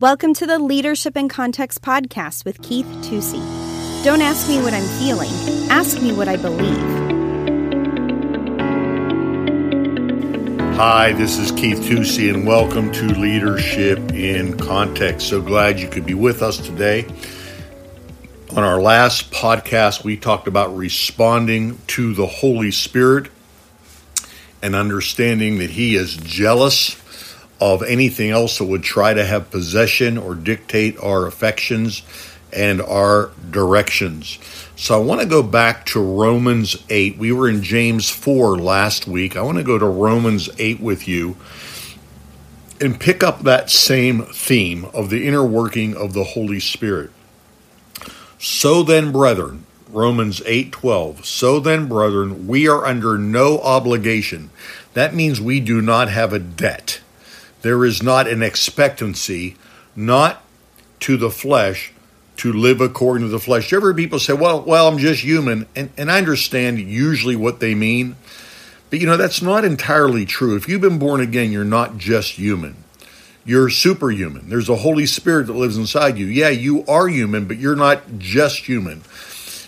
Welcome to the Leadership in Context podcast with Keith Tusey. Don't ask me what I'm feeling, ask me what I believe. Hi, this is Keith Tusey, and welcome to Leadership in Context. So glad you could be with us today. On our last podcast, we talked about responding to the Holy Spirit and understanding that He is jealous of anything else that would try to have possession or dictate our affections and our directions. So I want to go back to Romans 8. We were in James 4 last week. I want to go to Romans 8 with you and pick up that same theme of the inner working of the Holy Spirit. So then, brethren, Romans 8:12. So then, brethren, we are under no obligation. That means we do not have a debt there is not an expectancy, not to the flesh, to live according to the flesh. You ever people say, well, well, I'm just human. And, and I understand usually what they mean. But you know, that's not entirely true. If you've been born again, you're not just human. You're superhuman. There's a Holy Spirit that lives inside you. Yeah, you are human, but you're not just human.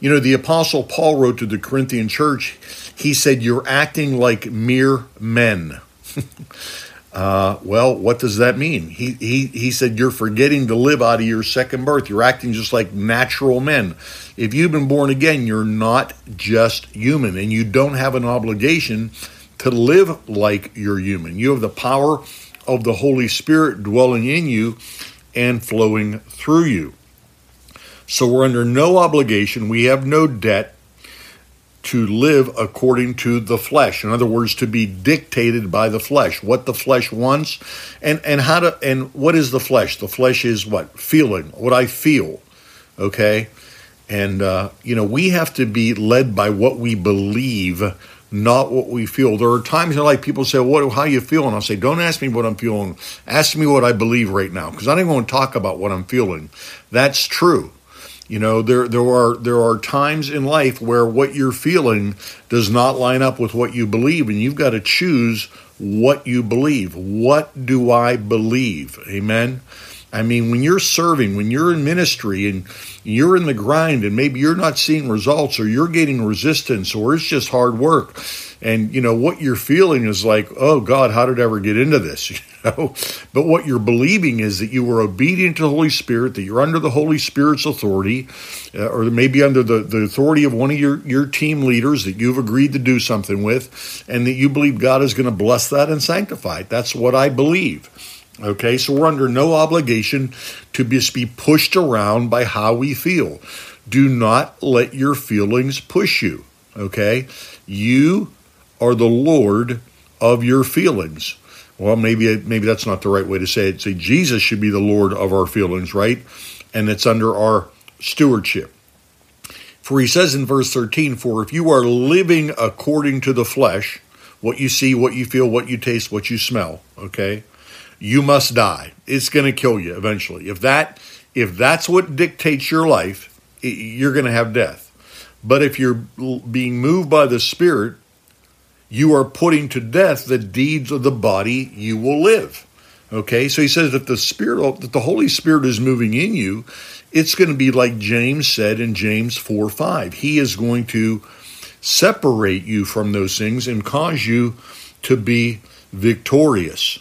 You know, the Apostle Paul wrote to the Corinthian church, he said, You're acting like mere men. Uh, well, what does that mean? He, he, he said, You're forgetting to live out of your second birth. You're acting just like natural men. If you've been born again, you're not just human, and you don't have an obligation to live like you're human. You have the power of the Holy Spirit dwelling in you and flowing through you. So we're under no obligation, we have no debt to live according to the flesh. In other words, to be dictated by the flesh, what the flesh wants, and and how to and what is the flesh? The flesh is what feeling, what I feel. Okay, and uh, you know we have to be led by what we believe, not what we feel. There are times in life people say, "What? How you feel?" And I'll say, "Don't ask me what I'm feeling. Ask me what I believe right now, because I don't want to talk about what I'm feeling." That's true. You know, there there are there are times in life where what you're feeling does not line up with what you believe, and you've got to choose what you believe. What do I believe? Amen. I mean, when you're serving, when you're in ministry and you're in the grind and maybe you're not seeing results or you're getting resistance or it's just hard work and you know what you're feeling is like, "Oh God, how did I ever get into this?" You know? But what you're believing is that you were obedient to the Holy Spirit, that you're under the Holy Spirit's authority, uh, or maybe under the, the authority of one of your, your team leaders that you've agreed to do something with, and that you believe God is going to bless that and sanctify it. That's what I believe. Okay, so we're under no obligation to just be pushed around by how we feel. Do not let your feelings push you. Okay, you are the Lord of your feelings. Well, maybe maybe that's not the right way to say it. Say Jesus should be the Lord of our feelings, right? And it's under our stewardship. For he says in verse 13, For if you are living according to the flesh, what you see, what you feel, what you taste, what you smell, okay, you must die. It's going to kill you eventually. If that if that's what dictates your life, you're going to have death. But if you're being moved by the Spirit, you are putting to death the deeds of the body, you will live. Okay, so he says that the Spirit, that the Holy Spirit is moving in you, it's going to be like James said in James 4 5. He is going to separate you from those things and cause you to be victorious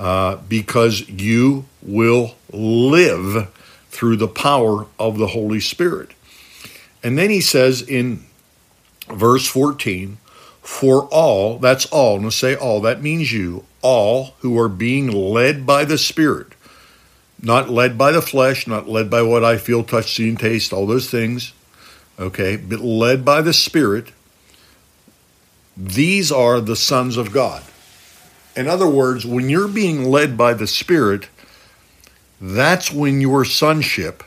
uh, because you will live through the power of the Holy Spirit. And then he says in verse 14, for all, that's all, and say all, that means you, all who are being led by the Spirit, not led by the flesh, not led by what I feel, touch, see, and taste, all those things, okay, but led by the Spirit, these are the sons of God. In other words, when you're being led by the Spirit, that's when your sonship,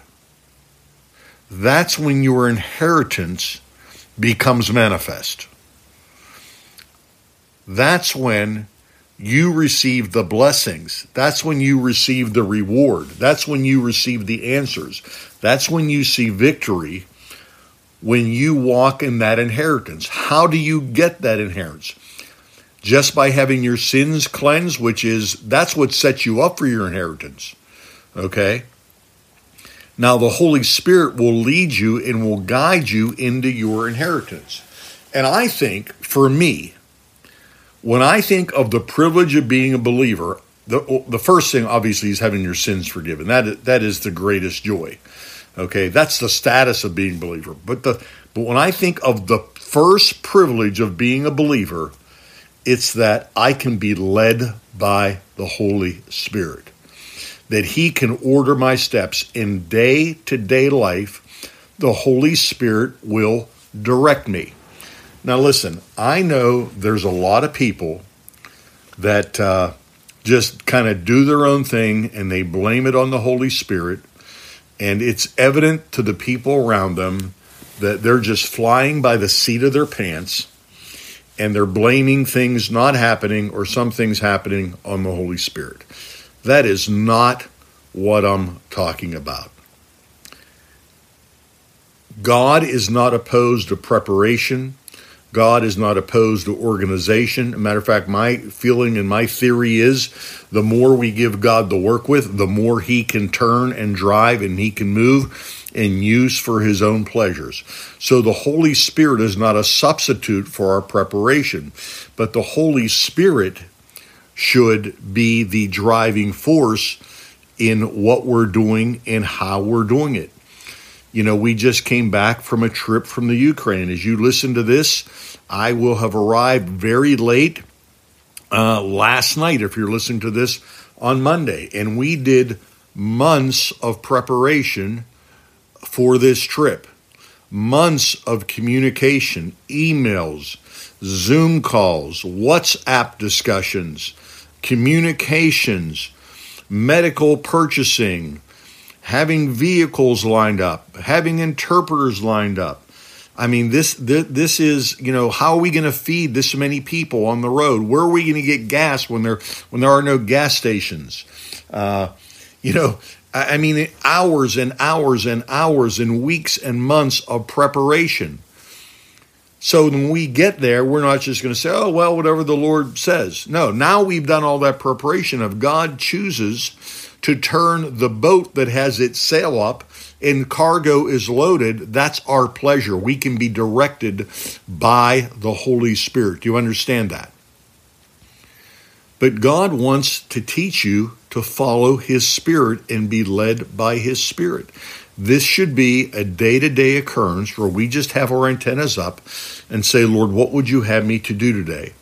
that's when your inheritance becomes manifest that's when you receive the blessings. That's when you receive the reward. That's when you receive the answers. That's when you see victory when you walk in that inheritance. How do you get that inheritance? Just by having your sins cleansed, which is that's what sets you up for your inheritance. Okay? Now, the Holy Spirit will lead you and will guide you into your inheritance. And I think, for me, when I think of the privilege of being a believer, the, the first thing obviously is having your sins forgiven. That, that is the greatest joy. Okay, that's the status of being believer. But the but when I think of the first privilege of being a believer, it's that I can be led by the Holy Spirit. That He can order my steps in day to day life. The Holy Spirit will direct me. Now, listen, I know there's a lot of people that uh, just kind of do their own thing and they blame it on the Holy Spirit. And it's evident to the people around them that they're just flying by the seat of their pants and they're blaming things not happening or some things happening on the Holy Spirit. That is not what I'm talking about. God is not opposed to preparation. God is not opposed to organization. matter of fact, my feeling and my theory is the more we give God the work with, the more He can turn and drive and He can move and use for His own pleasures. So the Holy Spirit is not a substitute for our preparation, but the Holy Spirit should be the driving force in what we're doing and how we're doing it. You know, we just came back from a trip from the Ukraine. As you listen to this, I will have arrived very late uh, last night, if you're listening to this on Monday. And we did months of preparation for this trip, months of communication, emails, Zoom calls, WhatsApp discussions, communications, medical purchasing, having vehicles lined up, having interpreters lined up. I mean, this, this is you know how are we going to feed this many people on the road? Where are we going to get gas when there when there are no gas stations? Uh, you know, I, mean, hours and hours and hours and weeks and months of preparation. So when we get there, we're not just going to say, "Oh well, whatever the Lord says." No, now we've done all that preparation. If God chooses to turn the boat that has its sail up and cargo is loaded, that's our pleasure. We can be directed by the Holy Spirit. Do you understand that? But God wants to teach you to follow His Spirit and be led by His Spirit. This should be a day to day occurrence where we just have our antennas up and say, Lord, what would you have me to do today?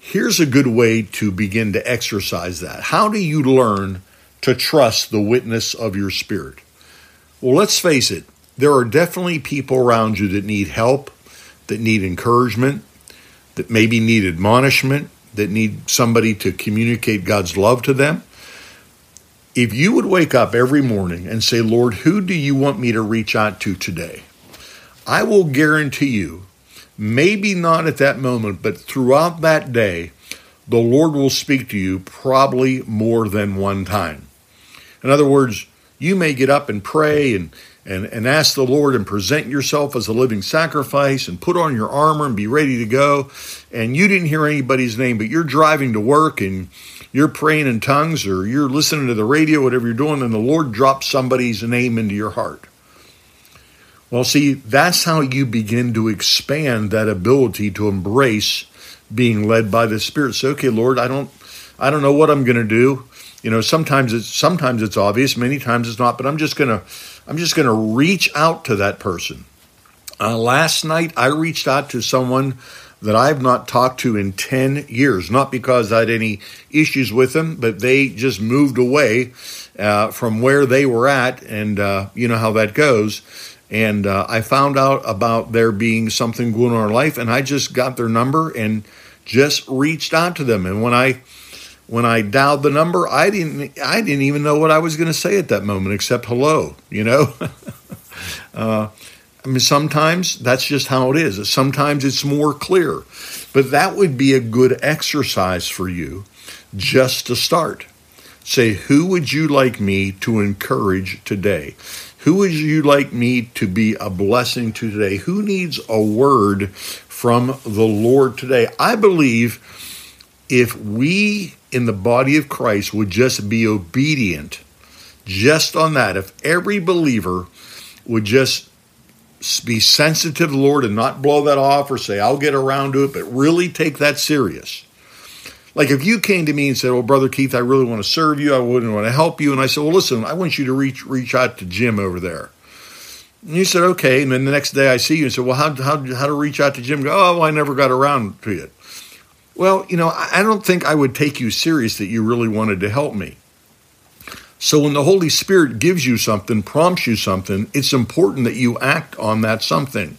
Here's a good way to begin to exercise that. How do you learn to trust the witness of your spirit. Well, let's face it, there are definitely people around you that need help, that need encouragement, that maybe need admonishment, that need somebody to communicate God's love to them. If you would wake up every morning and say, Lord, who do you want me to reach out to today? I will guarantee you, maybe not at that moment, but throughout that day, the Lord will speak to you probably more than one time. In other words, you may get up and pray and, and, and ask the Lord and present yourself as a living sacrifice and put on your armor and be ready to go. And you didn't hear anybody's name, but you're driving to work and you're praying in tongues or you're listening to the radio, whatever you're doing, and the Lord drops somebody's name into your heart. Well, see, that's how you begin to expand that ability to embrace being led by the Spirit. So, okay, Lord, I don't I don't know what I'm gonna do. You know, sometimes it's sometimes it's obvious, many times it's not. But I'm just gonna I'm just gonna reach out to that person. Uh, last night I reached out to someone that I've not talked to in 10 years, not because I had any issues with them, but they just moved away uh, from where they were at, and uh, you know how that goes. And uh, I found out about there being something going on in our life, and I just got their number and just reached out to them. And when I when I dialed the number, I didn't I didn't even know what I was going to say at that moment except hello. You know, uh, I mean sometimes that's just how it is. Sometimes it's more clear, but that would be a good exercise for you just to start. Say, who would you like me to encourage today? Who would you like me to be a blessing to today? Who needs a word from the Lord today? I believe if we in the body of Christ would just be obedient just on that. If every believer would just be sensitive to the Lord and not blow that off or say, I'll get around to it, but really take that serious. Like if you came to me and said, Well, Brother Keith, I really want to serve you, I wouldn't want to help you. And I said, Well, listen, I want you to reach reach out to Jim over there. And you said, Okay. And then the next day I see you and said, Well, how, how, how to reach out to Jim? Go, oh, well, I never got around to it. Well, you know, I don't think I would take you serious that you really wanted to help me. So when the Holy Spirit gives you something, prompts you something, it's important that you act on that something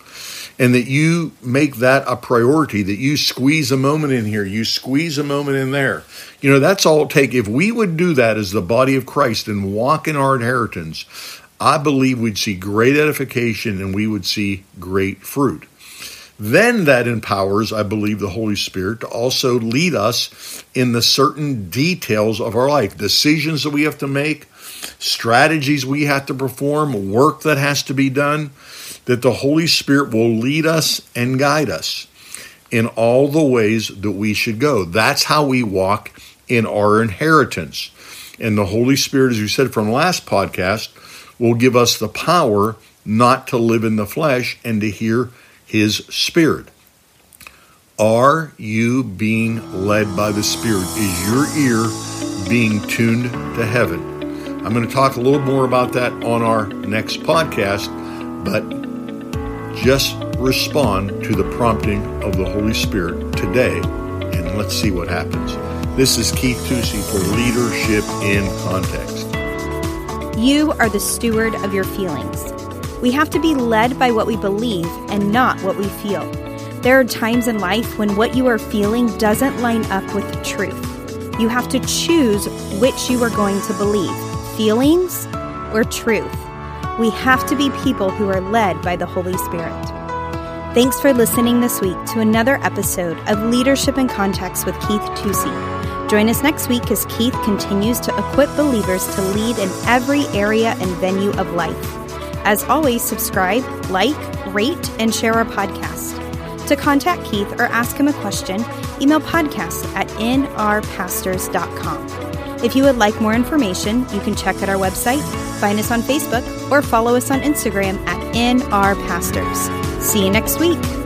and that you make that a priority, that you squeeze a moment in here, you squeeze a moment in there. You know, that's all it take. If we would do that as the body of Christ and walk in our inheritance, I believe we'd see great edification and we would see great fruit. Then that empowers, I believe, the Holy Spirit to also lead us in the certain details of our life, decisions that we have to make, strategies we have to perform, work that has to be done, that the Holy Spirit will lead us and guide us in all the ways that we should go. That's how we walk in our inheritance. And the Holy Spirit, as you said from last podcast, will give us the power not to live in the flesh and to hear his Spirit. Are you being led by the Spirit? Is your ear being tuned to heaven? I'm going to talk a little more about that on our next podcast, but just respond to the prompting of the Holy Spirit today, and let's see what happens. This is Keith Tusey for Leadership in Context. You are the steward of your feelings. We have to be led by what we believe and not what we feel. There are times in life when what you are feeling doesn't line up with the truth. You have to choose which you are going to believe feelings or truth. We have to be people who are led by the Holy Spirit. Thanks for listening this week to another episode of Leadership in Context with Keith Tusey. Join us next week as Keith continues to equip believers to lead in every area and venue of life. As always, subscribe, like, rate, and share our podcast. To contact Keith or ask him a question, email podcast at nrpastors.com. If you would like more information, you can check out our website, find us on Facebook, or follow us on Instagram at nrpastors. See you next week.